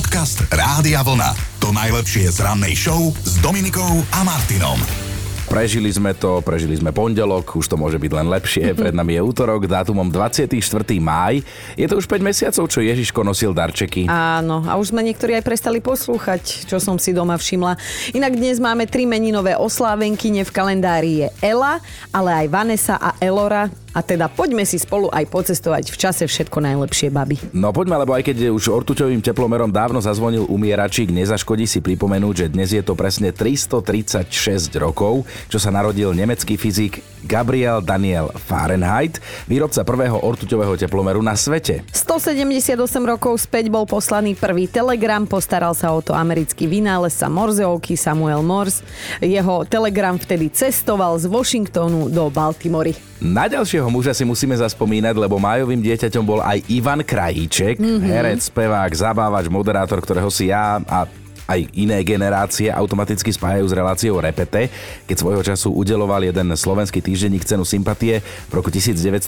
Podcast Rádia Vlna. To najlepšie z rannej show s Dominikou a Martinom. Prežili sme to, prežili sme pondelok, už to môže byť len lepšie. Pred nami je útorok, dátumom 24. máj. Je to už 5 mesiacov, čo Ježiško nosil darčeky. Áno, a už sme niektorí aj prestali poslúchať, čo som si doma všimla. Inak dnes máme tri meninové oslávenkyne v kalendári je Ela, ale aj Vanessa a Elora. A teda poďme si spolu aj pocestovať v čase všetko najlepšie, baby. No poďme, lebo aj keď už ortuťovým teplomerom dávno zazvonil umieračík, nezaškodí si pripomenúť, že dnes je to presne 336 rokov, čo sa narodil nemecký fyzik Gabriel Daniel Fahrenheit, výrobca prvého ortuťového teplomeru na svete. 178 rokov späť bol poslaný prvý telegram, postaral sa o to americký vynálezca Morzeovky Samuel Morse. Jeho telegram vtedy cestoval z Washingtonu do Baltimory. Na ďalšieho muža si musíme zaspomínať, lebo májovým dieťaťom bol aj Ivan Krajíček, mm-hmm. herec, spevák, zabávač, moderátor, ktorého si ja a aj iné generácie automaticky spájajú s reláciou Repete, keď svojho času udeloval jeden slovenský týždenník cenu sympatie. V roku 1970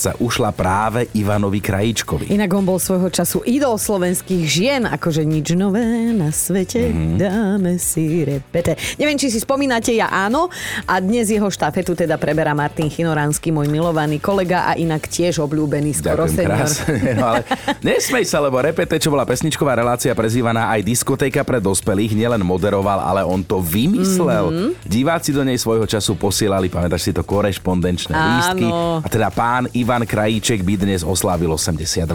sa ušla práve Ivanovi Krajíčkovi. Inak on bol svojho času idol slovenských žien, akože nič nové na svete, mm-hmm. dáme si Repete. Neviem, či si spomínate, ja áno. A dnes jeho štafetu teda preberá Martin Chinoránsky, môj milovaný kolega a inak tiež obľúbený skoro Ďakujem, senior. no, ale nesmej sa, lebo Repete, čo bola pesničková relácia prezývaná aj diskotéka pre dospelých, nielen moderoval, ale on to vymyslel. Mm-hmm. Diváci do nej svojho času posielali, pamätáš si to, korešpondenčné Áno. lístky. A teda pán Ivan Krajíček by dnes oslávil 82.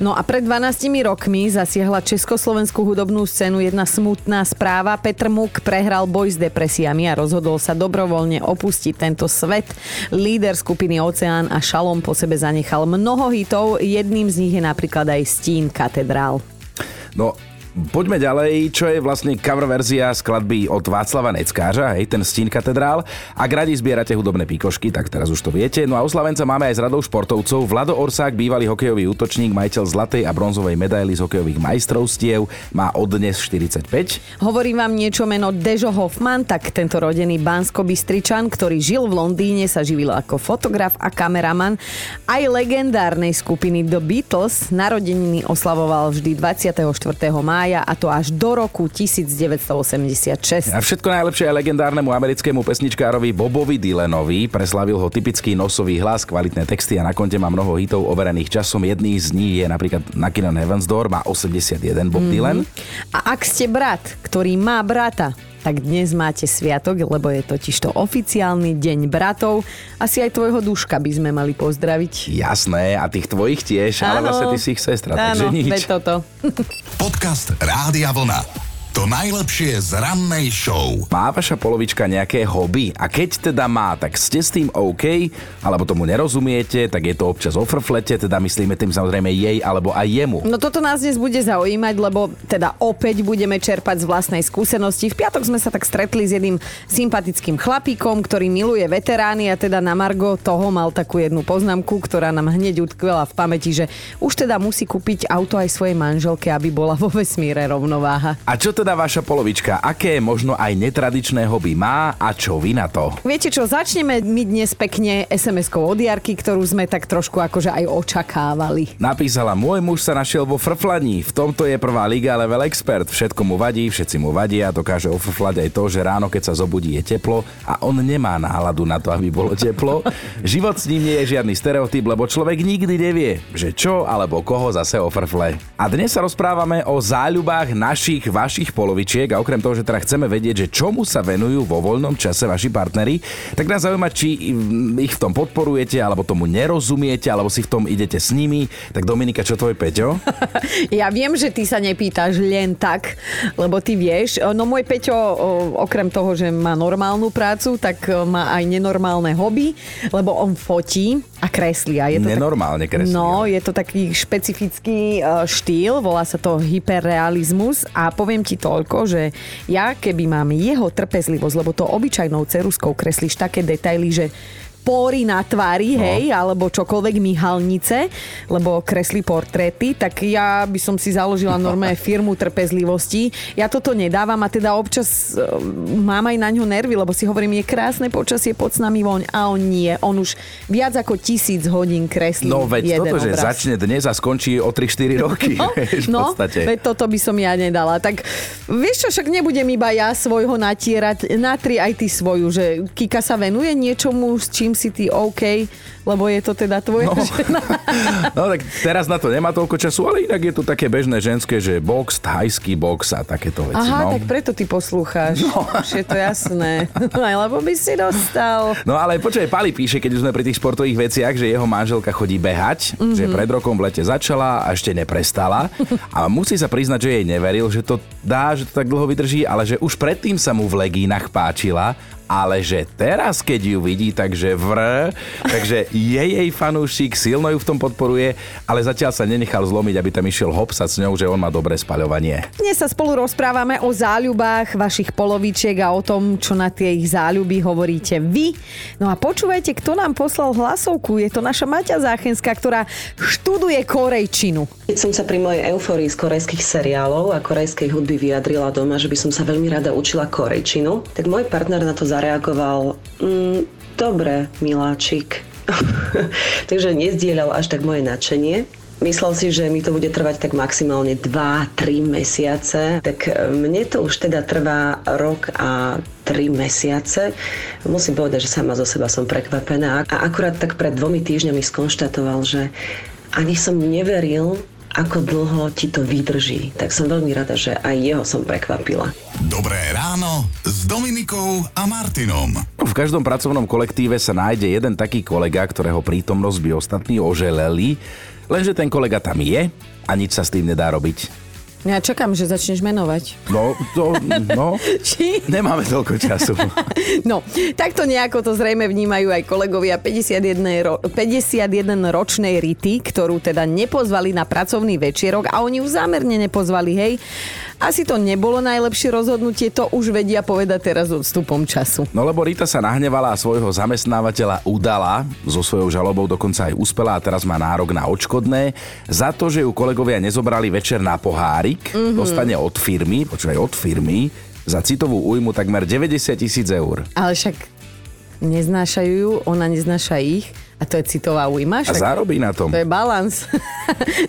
No a pred 12 rokmi zasiahla československú hudobnú scénu jedna smutná správa. Petr Muk prehral boj s depresiami a rozhodol sa dobrovoľne opustiť tento svet. Líder skupiny Oceán a Šalom po sebe zanechal mnoho hitov. Jedným z nich je napríklad aj Stín katedrál. No, Poďme ďalej, čo je vlastne cover verzia skladby od Václava Neckářa, hej, ten Stín katedrál. Ak radi zbierate hudobné píkošky, tak teraz už to viete. No a oslavenca máme aj z radou športovcov. Vlado Orsák, bývalý hokejový útočník, majiteľ zlatej a bronzovej medaily z hokejových majstrovstiev, má od dnes 45. Hovorím vám niečo meno Dežo Hoffman, tak tento rodený Bansko-Bystričan, ktorý žil v Londýne, sa živil ako fotograf a kameraman. Aj legendárnej skupiny The Beatles narodeniny oslavoval vždy 24. mája a to až do roku 1986. A všetko najlepšie aj legendárnemu americkému pesničkárovi Bobovi Dylanovi. Preslavil ho typický nosový hlas, kvalitné texty a na konte má mnoho hitov overených časom. Jedný z nich je napríklad Knockin' on Heaven's Door, má 81 Bob mm-hmm. Dylan. A ak ste brat, ktorý má brata, tak dnes máte sviatok, lebo je totiž to oficiálny deň bratov. Asi aj tvojho duška by sme mali pozdraviť. Jasné, a tých tvojich tiež, ale Áno. vlastne ty si ich sestra, takže Áno, nič. veď toto. Podcast Rádia Vlna. To najlepšie z rannej show. Má vaša polovička nejaké hobby? A keď teda má, tak ste s tým OK? Alebo tomu nerozumiete, tak je to občas o frflete, teda myslíme tým samozrejme jej alebo aj jemu. No toto nás dnes bude zaujímať, lebo teda opäť budeme čerpať z vlastnej skúsenosti. V piatok sme sa tak stretli s jedným sympatickým chlapíkom, ktorý miluje veterány a teda na Margo toho mal takú jednu poznámku, ktorá nám hneď utkvela v pamäti, že už teda musí kúpiť auto aj svojej manželke, aby bola vo vesmíre rovnováha. A čo teda vaša polovička? Aké možno aj netradičné hobby má a čo vy na to? Viete čo, začneme my dnes pekne SMS-kou od Jarky, ktorú sme tak trošku akože aj očakávali. Napísala, môj muž sa našiel vo frflaní, v tomto je prvá liga level expert, všetko mu vadí, všetci mu vadia, dokáže ofrflať aj to, že ráno keď sa zobudí je teplo a on nemá náladu na to, aby bolo teplo. Život s ním nie je žiadny stereotyp, lebo človek nikdy nevie, že čo alebo koho zase ofrfle. A dnes sa rozprávame o záľubách našich, vašich polovičiek a okrem toho, že teda chceme vedieť, že čomu sa venujú vo voľnom čase vaši partneri, tak nás zaujíma, či mm, ich v tom podporujete, alebo tomu nerozumiete, alebo si v tom idete s nimi. Tak Dominika, čo tvoj Peťo? Ja viem, že ty sa nepýtaš len tak, lebo ty vieš. No môj Peťo, okrem toho, že má normálnu prácu, tak má aj nenormálne hobby, lebo on fotí a kreslí. A je to Nenormálne tak, kreslí, No, je to taký špecifický e, štýl, volá sa to hyperrealizmus a poviem ti toľko, že ja keby mám jeho trpezlivosť, lebo to obyčajnou ceruskou kreslíš také detaily, že pory na tvári, No. hej, alebo čokoľvek myhalnice, lebo kreslí portréty, tak ja by som si založila normálne firmu trpezlivosti. Ja toto nedávam a teda občas e, mám aj na ňo nervy, lebo si hovorím, je krásne počasie, pod s nami voň a on nie. On už viac ako tisíc hodín kreslí No veď jeden toto, že obraz. začne dnes a skončí o 3-4 roky. No, v no podstate. veď toto by som ja nedala. Tak vieš čo, však nebudem iba ja svojho natierať, natri aj ty svoju, že Kika sa venuje niečomu, s čím si ty OK, lebo je to teda tvoja No. žena. No tak teraz na to nemá toľko času, ale inak je to také bežné ženské, že box, thajský box a takéto veci. Aha, no. tak preto ty poslúcháš. No. Už je to jasné. Lebo by si dostal. No ale počkaj, Pali píše, keď už sme pri tých športových veciach, že jeho manželka chodí behať, mm-hmm. že pred rokom v lete začala a ešte neprestala. A musí sa priznať, že jej neveril, že to dá, že to tak dlho vydrží, ale že už predtým sa mu v legínach páčila ale že teraz, keď ju vidí, takže vr, takže je jej fanúšik, silno ju v tom podporuje, ale zatiaľ sa nenechal zlomiť, aby tam išiel hopsať s ňou, že on má dobré spaľovanie. Dnes sa spolu rozprávame o záľubách vašich polovičiek a o tom, čo na tie ich záľuby hovoríte vy. No a počúvajte, kto nám poslal hlasovku. Je to naša Maťa Záchenská, ktorá študuje korejčinu. Keď som sa pri mojej eufórii z korejských seriálov a korejskej hudby vyjadrila doma, že by som sa veľmi rada učila korejčinu, tak môj partner na to zareagoval, mm, dobre, miláčik. Takže nezdieľal až tak moje nadšenie. Myslel si, že mi to bude trvať tak maximálne 2-3 mesiace, tak e, mne to už teda trvá rok a 3 mesiace. Musím povedať, že sama zo seba som prekvapená. A akurát tak pred dvomi týždňami skonštatoval, že ani som neveril, ako dlho ti to vydrží. Tak som veľmi rada, že aj jeho som prekvapila. Dobré ráno s Dominikou a Martinom. V každom pracovnom kolektíve sa nájde jeden taký kolega, ktorého prítomnosť by ostatní oželeli, lenže ten kolega tam je a nič sa s tým nedá robiť. Ja čakám, že začneš menovať. No, to, no, Či? nemáme toľko času. No, takto nejako to zrejme vnímajú aj kolegovia 51, ro- 51 ročnej Rity, ktorú teda nepozvali na pracovný večierok a oni ju zámerne nepozvali, hej. Asi to nebolo najlepšie rozhodnutie, to už vedia povedať teraz odstupom času. No lebo Rita sa nahnevala a svojho zamestnávateľa udala, so svojou žalobou dokonca aj uspela a teraz má nárok na odškodné za to, že ju kolegovia nezobrali večer na pohárik, mm-hmm. dostane od firmy, počúvaj, od firmy, za citovú újmu takmer 90 tisíc eur. Ale však neznášajú ju, ona neznáša ich a to je citová újma. A zarobí na tom. To je balans.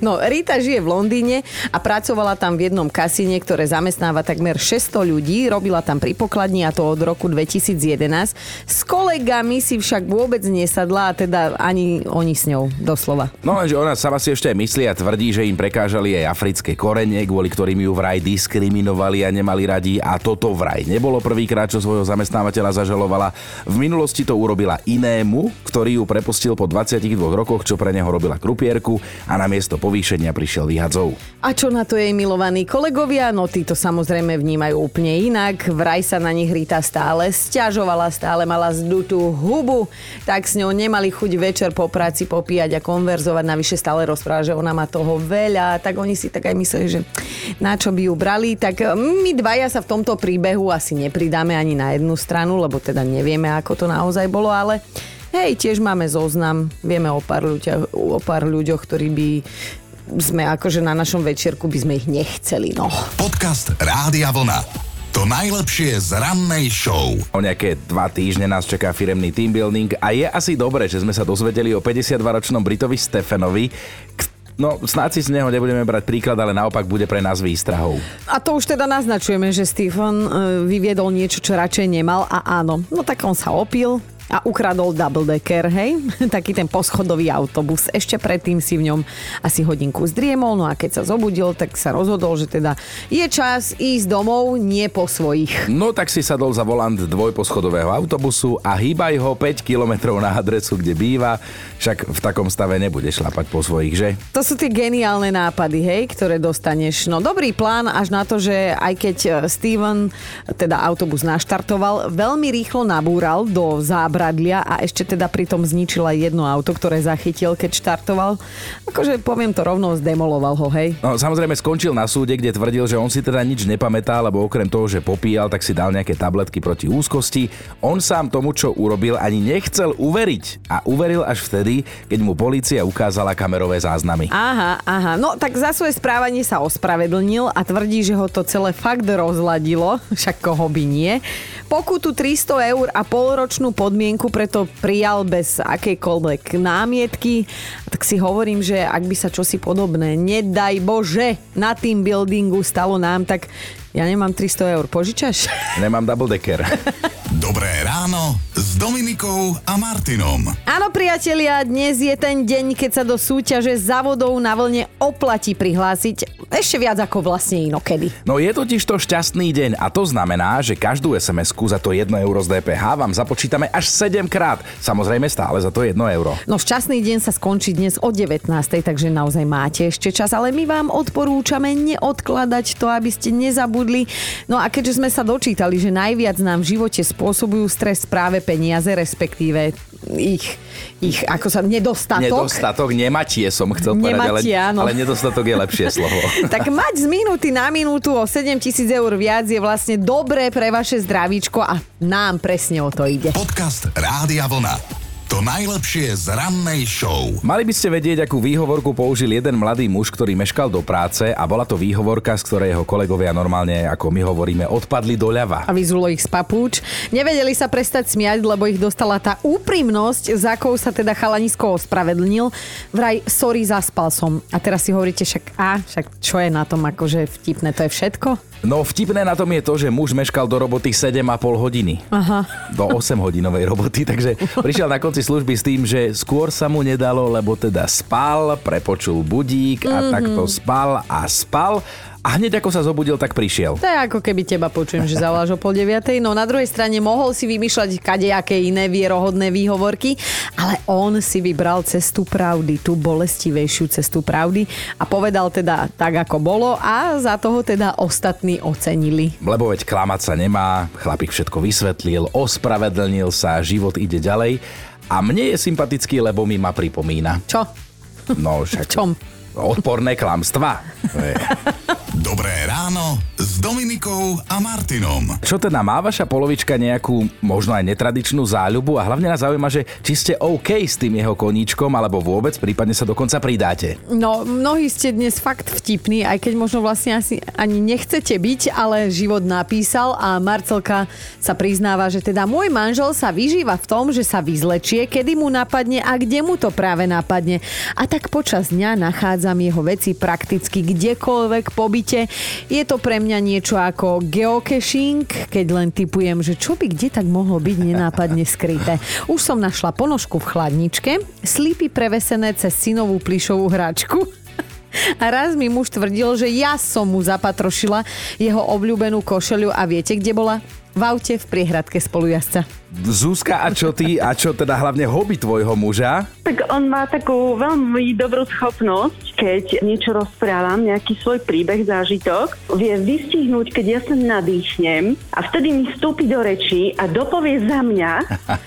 No, Rita žije v Londýne a pracovala tam v jednom kasíne, ktoré zamestnáva takmer 600 ľudí. Robila tam pri pokladni a to od roku 2011. S kolegami si však vôbec nesadla a teda ani oni s ňou, doslova. No lenže ona sama si ešte aj myslí a tvrdí, že im prekážali aj africké korene, kvôli ktorým ju vraj diskriminovali a nemali radi a toto vraj nebolo prvýkrát, čo svojho zamestnávateľa zažalovala. V minulosti to urobila inému, ktorý ju prepustil po 22 rokoch, čo pre neho robila krupierku a na miesto povýšenia prišiel vyhadzov. A čo na to jej milovaní kolegovia? No tí to samozrejme vnímajú úplne inak. Vraj sa na nich Rita stále stiažovala, stále mala zdutú hubu, tak s ňou nemali chuť večer po práci popíjať a konverzovať. Navyše stále rozpráva, že ona má toho veľa, tak oni si tak aj mysleli, že na čo by ju brali. Tak my dvaja sa v tomto príbehu asi nepridáme ani na jednu stranu, lebo teda nevieme, ako to naozaj bolo, ale Hej, tiež máme zoznam, vieme o pár, ľuďoch, o pár ľuďoch, ktorí by sme akože na našom večierku by sme ich nechceli, no. Podcast Rádia Vlna. To najlepšie z rannej show. O nejaké dva týždne nás čaká firemný team building a je asi dobré, že sme sa dozvedeli o 52-ročnom Britovi Stefanovi, No, snáď si z neho nebudeme brať príklad, ale naopak bude pre nás výstrahou. A to už teda naznačujeme, že Stephen e, vyviedol niečo, čo radšej nemal a áno, no tak on sa opil a ukradol double decker, hej? Taký ten poschodový autobus. Ešte predtým si v ňom asi hodinku zdriemol, no a keď sa zobudil, tak sa rozhodol, že teda je čas ísť domov, nie po svojich. No tak si sadol za volant dvojposchodového autobusu a hýbaj ho 5 kilometrov na adresu, kde býva, však v takom stave nebude šlapať po svojich, že? To sú tie geniálne nápady, hej, ktoré dostaneš. No dobrý plán až na to, že aj keď e, Steven teda autobus naštartoval, veľmi rýchlo nabúral do zábrany smradlia a ešte teda pritom zničila jedno auto, ktoré zachytil, keď štartoval. Akože poviem to rovno, zdemoloval ho, hej. No samozrejme skončil na súde, kde tvrdil, že on si teda nič nepamätá, lebo okrem toho, že popíjal, tak si dal nejaké tabletky proti úzkosti. On sám tomu, čo urobil, ani nechcel uveriť. A uveril až vtedy, keď mu polícia ukázala kamerové záznamy. Aha, aha. No tak za svoje správanie sa ospravedlnil a tvrdí, že ho to celé fakt rozladilo, však koho by nie. Pokutu 300 eur a polročnú podmienku preto prijal bez akejkoľvek námietky. Tak si hovorím, že ak by sa čosi podobné, nedaj Bože, na tým buildingu stalo nám, tak ja nemám 300 eur. Požičaš? Nemám double decker. Dobré ráno s Dominikou a Martinom. Áno, priatelia, dnes je ten deň, keď sa do súťaže závodov na vlne oplatí prihlásiť ešte viac ako vlastne inokedy. No je totiž to šťastný deň a to znamená, že každú SMS-ku za to 1 euro z DPH vám započítame až 7 krát. Samozrejme stále za to 1 euro. No šťastný deň sa skončí dnes o 19. takže naozaj máte ešte čas, ale my vám odporúčame neodkladať to, aby ste nezabudli. No a keďže sme sa dočítali, že najviac nám v živote spôsobujú stres práve peniaze, respektíve ich, ich ako sa, nedostatok. Nedostatok, nematie som chcel povedať, Nematie, ale, áno. ale nedostatok je lepšie slovo. tak mať z minúty na minútu o 7 tisíc eur viac je vlastne dobré pre vaše zdravíčko a nám presne o to ide. Podcast Rádia Vlna. To najlepšie z rannej show. Mali by ste vedieť, akú výhovorku použil jeden mladý muž, ktorý meškal do práce a bola to výhovorka, z ktorej jeho kolegovia normálne, ako my hovoríme, odpadli doľava. a vyzulo ich z papúč. Nevedeli sa prestať smiať, lebo ich dostala tá úprimnosť, za akou sa teda chalanisko ospravedlnil. Vraj, sorry, zaspal som. A teraz si hovoríte však, a, však čo je na tom akože vtipné, to je všetko? No vtipné na tom je to, že muž meškal do roboty 7,5 hodiny. Aha. Do 8 hodinovej roboty, takže prišiel na konci služby s tým, že skôr sa mu nedalo, lebo teda spal, prepočul budík a mm-hmm. takto spal a spal. A hneď ako sa zobudil, tak prišiel. To je ako keby teba počujem, že zavoláš o pol deviatej. No na druhej strane mohol si vymýšľať kadejaké iné vierohodné výhovorky, ale on si vybral cestu pravdy, tú bolestivejšiu cestu pravdy a povedal teda tak, ako bolo a za toho teda ostatní ocenili. Lebo veď klamať sa nemá, chlapík všetko vysvetlil, ospravedlnil sa, život ide ďalej. A mne je sympatický, lebo mi ma pripomína. Čo? No však... V čom? Odporné klamstva. Dobré ráno s Dominikou a Martinom. Čo teda má vaša polovička nejakú možno aj netradičnú záľubu a hlavne nás zaujíma, že či ste OK s tým jeho koníčkom alebo vôbec, prípadne sa dokonca pridáte. No, mnohí ste dnes fakt vtipní, aj keď možno vlastne asi ani nechcete byť, ale život napísal a Marcelka sa priznáva, že teda môj manžel sa vyžíva v tom, že sa vyzlečie, kedy mu napadne a kde mu to práve napadne. A tak počas dňa nachádzam jeho veci prakticky kdekoľvek po byte. Je to pre mňa niečo ako geocaching, keď len typujem, že čo by kde tak mohlo byť nenápadne skryté. Už som našla ponožku v chladničke, slípy prevesené cez synovú plišovú hračku, a raz mi muž tvrdil, že ja som mu zapatrošila jeho obľúbenú košeliu a viete, kde bola? V aute v priehradke spolujazca. Zúska, a čo ty? A čo teda hlavne hobby tvojho muža? Tak on má takú veľmi dobrú schopnosť, keď niečo rozprávam, nejaký svoj príbeh, zážitok, vie vystihnúť, keď ja sa nadýchnem a vtedy mi vstúpi do reči a dopovie za mňa,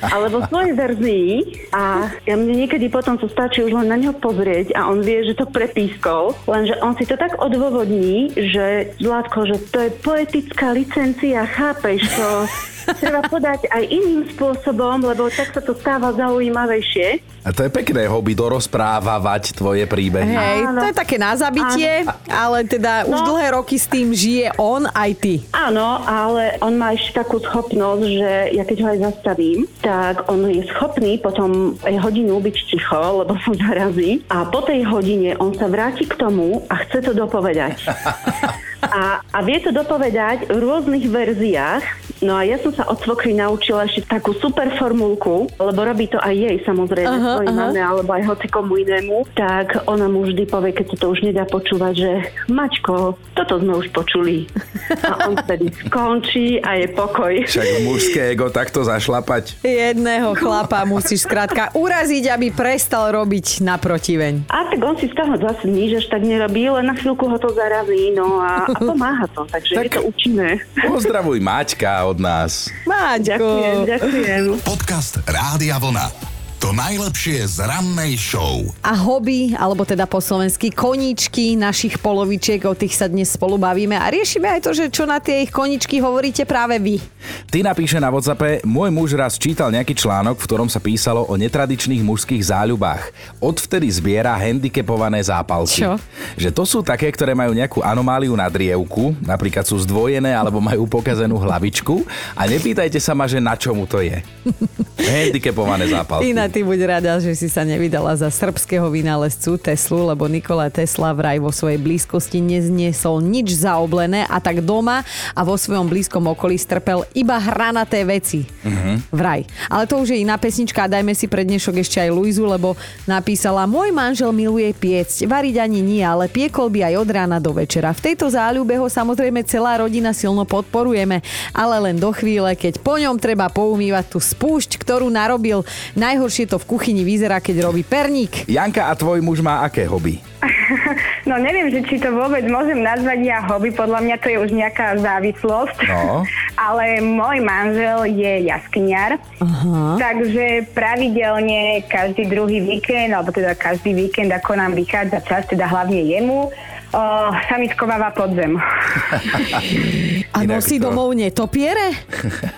alebo svojej verzii a ja mne niekedy potom to stačí už len na neho pozrieť a on vie, že to prepískol, lenže on si to tak odôvodní, že Zlatko, že to je poetická licencia, chápeš to? Treba podať aj iným spôsobom, lebo tak sa to stáva zaujímavejšie. A to je pekné hobby, dorozprávavať tvoje príbehy. Hej, Áno. to je také na zabitie, ale teda už No. dlhé roky s tým žije on aj ty. Áno, ale on má ešte takú schopnosť, že ja keď ho aj zastavím, tak on je schopný potom aj hodinu byť ticho, lebo sa zarazí. A po tej hodine on sa vráti k tomu a chce to dopovedať. A, a vie to dopovedať v rôznych verziách. No a ja som sa od svokry naučila ešte takú super formulku, lebo robí to aj jej samozrejme, Aha, svojej aha. mame alebo aj hocikomu inému, tak ona mu vždy povie, keď sa to už nedá počúvať, že Mačko, toto sme už počuli. A on vtedy skončí a je pokoj. Však mužské ego takto zašlapať. Jedného chlapa musíš skrátka uraziť, aby prestal robiť na protiveň. A tak on si z toho zase nič až tak nerobí, len na chvíľku ho to zarazí, no a, a pomáha to, takže Tak- je to účinné. Pozdravuj Maťka, on od nás. Maťko. Ďakujem, ďakujem. Podcast Rádia Vlna. To najlepšie z rannej show. A hobby, alebo teda po slovensky koníčky našich polovičiek, o tých sa dnes spolu bavíme a riešime aj to, že čo na tie ich koničky hovoríte práve vy. Ty napíše na WhatsAppe, môj muž raz čítal nejaký článok, v ktorom sa písalo o netradičných mužských záľubách. Odvtedy zbiera handicapované zápalky. Čo? Že to sú také, ktoré majú nejakú anomáliu na drievku, napríklad sú zdvojené alebo majú pokazenú hlavičku a nepýtajte sa ma, že na čomu to je. handicapované zápalky. Iná, ty buď rada, že si sa nevydala za srbského vynálezcu Teslu, lebo Nikola Tesla vraj vo svojej blízkosti nezniesol nič zaoblené a tak doma a vo svojom blízkom okolí strpel iba hranaté veci. Uh-huh. Vraj. Ale to už je iná pesnička a dajme si pre dnešok ešte aj Luizu, lebo napísala Môj manžel miluje piecť, variť ani nie, ale piekol by aj od rána do večera. V tejto záľube ho samozrejme celá rodina silno podporujeme, ale len do chvíle, keď po ňom treba poumývať tú spúšť, ktorú narobil. Najhoršie to v kuchyni vyzerá, keď robí perník. Janka a tvoj muž má aké hobby? No neviem, že či to vôbec môžem nazvať ja hobby, podľa mňa to je už nejaká závislosť. No. Ale môj manžel je jaskyniar, Aha. takže pravidelne každý druhý víkend, alebo teda každý víkend, ako nám vychádza čas, teda hlavne jemu, o, sa mi skováva podzem. A Inak nosí to- domov netopiere?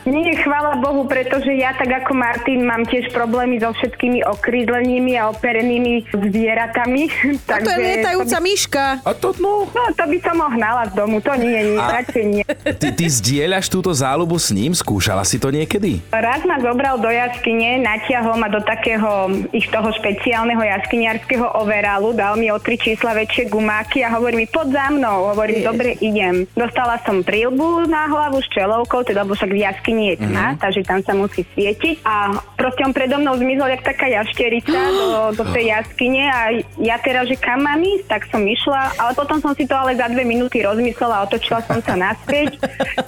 Nie, chvála Bohu, pretože ja tak ako Martin mám tiež problémy so všetkými okrídlenými a operenými zvieratami. A to je lietajúca myška. A to no. No, to by som ho hnala z domu, to nie, nie, radšej nie. Ty, ty zdieľaš túto záľubu s ním? Skúšala si to niekedy? Raz ma zobral do jaskyne, natiahol ma do takého ich toho špeciálneho jaskyniarského overálu, dal mi o tri čísla väčšie gumáky a hovorí mi, poď za mnou. Hovorím, dobre, idem. Dostala som prílbu na hlavu s čelovkou, teda lebo však v jaskyni je tma, takže tam sa musí svietiť. A proste on predo mnou zmizol, jak taká jašterica do, do tej jaskyne a ja teraz, že kam mám ísť, tak som išla, ale potom som si to ale za dve minúty rozmyslela, otočila som sa naspäť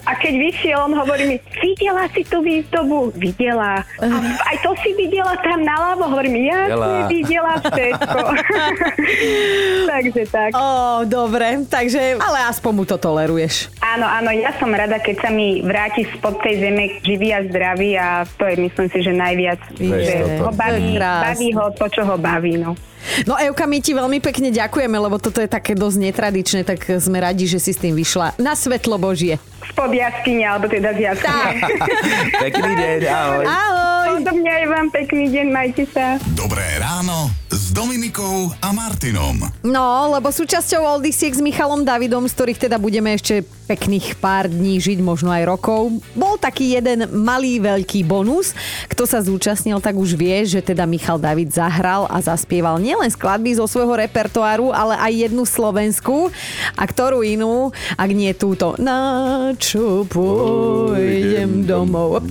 a keď vyšiel, on hovorí mi, videla si tú výzdobu? Videla. A aj to si videla tam naľavo? Hovorím, ja Videla. som videla všetko. Takže tak. Ó, dobre, takže, ale aspoň mu to toleruješ. Áno, áno, ja som rada, keď sa mi vráti spod tej zeme živý a zdravý a to je myslím si, že najviac. Že ho baví, baví ho to, čo ho baví. No. No Euka, my ti veľmi pekne ďakujeme, lebo toto je také dosť netradičné, tak sme radi, že si s tým vyšla na svetlo Božie. Spod jaskyne, alebo teda z jaskyne. Pekný deň, ahoj. Ahoj! Odo mňa aj vám pekný deň, majte sa. Dobré ráno s Dominikou a Martinom. No, lebo súčasťou Oldisiek s Michalom Davidom, z ktorých teda budeme ešte pekných pár dní žiť, možno aj rokov, bol taký jeden malý veľký bonus. Kto sa zúčastnil, tak už vie, že teda Michal David zahral a zaspieval nielen skladby zo svojho repertoáru, ale aj jednu slovenskú a ktorú inú, ak nie túto. Na čo pôjdem domov.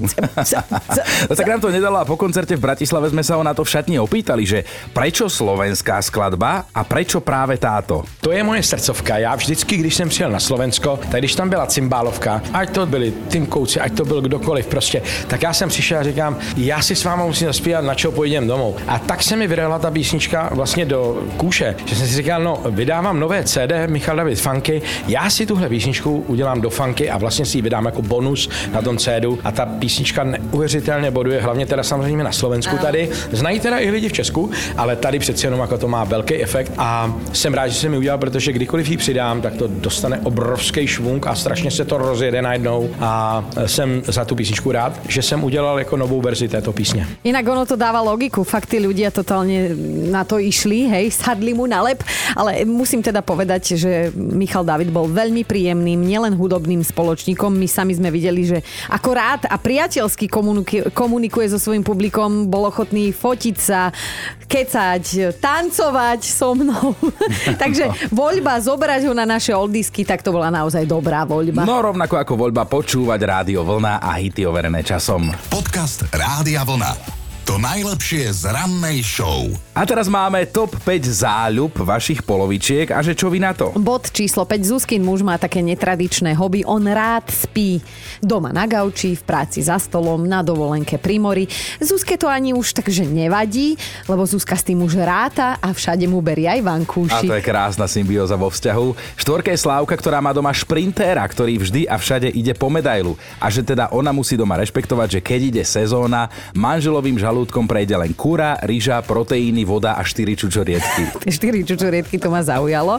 No tak nám to nedalo a po koncerte v Bratislave sme sa ho na to v šatni opýtali, že prečo slovenská skladba a prečo práve táto? To je moje srdcovka. Já vždycky, když jsem přijel na Slovensko, tak když tam byla cymbálovka, ať to byli Timkouci, ať to byl kdokoliv prostě, tak já jsem přišel a říkám, já si s váma musím zaspívat, na čo pojdem domů. A tak se mi vyrehla ta písnička vlastně do kůše, že jsem si říkal, no, vydávám nové CD Michal David Funky, já si tuhle písničku udělám do funky a vlastně si ji vydám jako bonus na tom CDu a ta písnička neuvěřitelně boduje, hlavně teda samozřejmě na Slovensku tady. Znají teda i lidi v Česku, ale tady přeci jenom jako to má velký efekt a jsem rád, že jsem ji udělal, protože kdykoliv ji přidám, tak to dostane obrovský švung a strašně se to rozjede najednou a jsem za tu písničku rád, že jsem udělal jako novou verzi této písně. Inak ono to dáva logiku, fakt tí ľudia totálne na to išli, hej, sadli mu na lep, ale musím teda povedať, že Michal David bol veľmi príjemným, nielen hudobným spoločníkom, my sami sme videli, že ako rád a priateľsky komunikuje, komunikuje so svojím publikom, bol ochotný fotiť sa, kecať, tancovať so mnou. Takže voľba zobrať ho na naše oldisky, tak to bola naozaj dobrá voľba. No rovnako ako voľba počúvať Rádio Vlna a hity overené časom. Podcast Rádia Vlna. To najlepšie z rannej show. A teraz máme top 5 záľub vašich polovičiek a že čo vy na to? Bod číslo 5. Zuzkin muž má také netradičné hobby. On rád spí. Doma na gauči, v práci za stolom, na dovolenke pri mori. Zuzke to ani už takže nevadí, lebo Zuzka s tým už ráta a všade mu berie aj A vankúši. to je krásna symbióza vo vzťahu. Štvorka je Slávka, ktorá má doma šprintéra, ktorý vždy a všade ide po medailu. A že teda ona musí doma rešpektovať, že keď ide sezóna, manželovým žalúdkom prejde len kura, ryža, proteíny, voda a 4 čučoriedky. Štyri čučoriedky to ma zaujalo.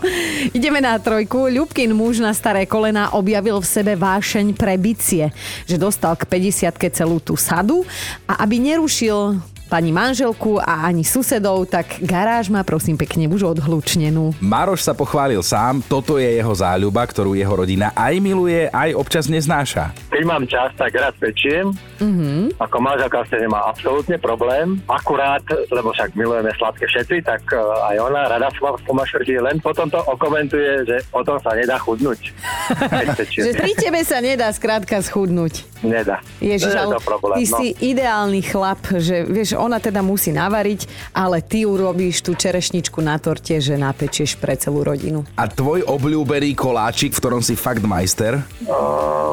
Ideme na trojku. Ľubkin muž na staré kolena objavil v sebe vášeň pre bicie. Že dostal k 50 celú tú sadu a aby nerušil pani manželku a ani susedov, tak garáž má prosím pekne už odhlučnenú. Maroš sa pochválil sám, toto je jeho záľuba, ktorú jeho rodina aj miluje, aj občas neznáša. Keď mám čas, tak rád pečiem. Mm-hmm. Ako manželka ste nemá absolútne problém. Akurát, lebo však milujeme sladké všetci, tak eh, aj ona rada sa pomašrti, len potom to okomentuje, že o tom sa nedá chudnúť. Že pri tebe sa nedá skrátka schudnúť. Nedá. Ježiš, Nie je ale to problém. ty no. si ideálny chlap, že vieš, ona teda musí navariť, ale ty urobíš tú čerešničku na torte, že napečieš pre celú rodinu. A tvoj obľúbený koláčik, v ktorom si fakt majster?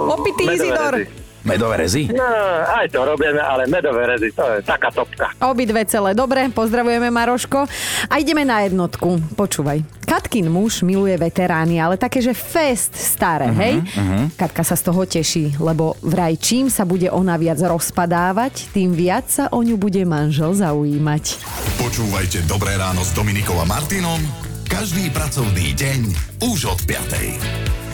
Opitý Izidor! Medové rezy? No, aj to robíme, ale medové rezy, to je taká topka. Obidve celé dobre, pozdravujeme Maroško. A ideme na jednotku. Počúvaj. Katkin muž miluje veterány, ale také, že fest staré, uh-huh, hej? Uh-huh. Katka sa z toho teší, lebo vraj čím sa bude ona viac rozpadávať, tým viac sa o ňu bude manžel zaujímať. Počúvajte Dobré ráno s Dominikou a Martinom každý pracovný deň už od 5.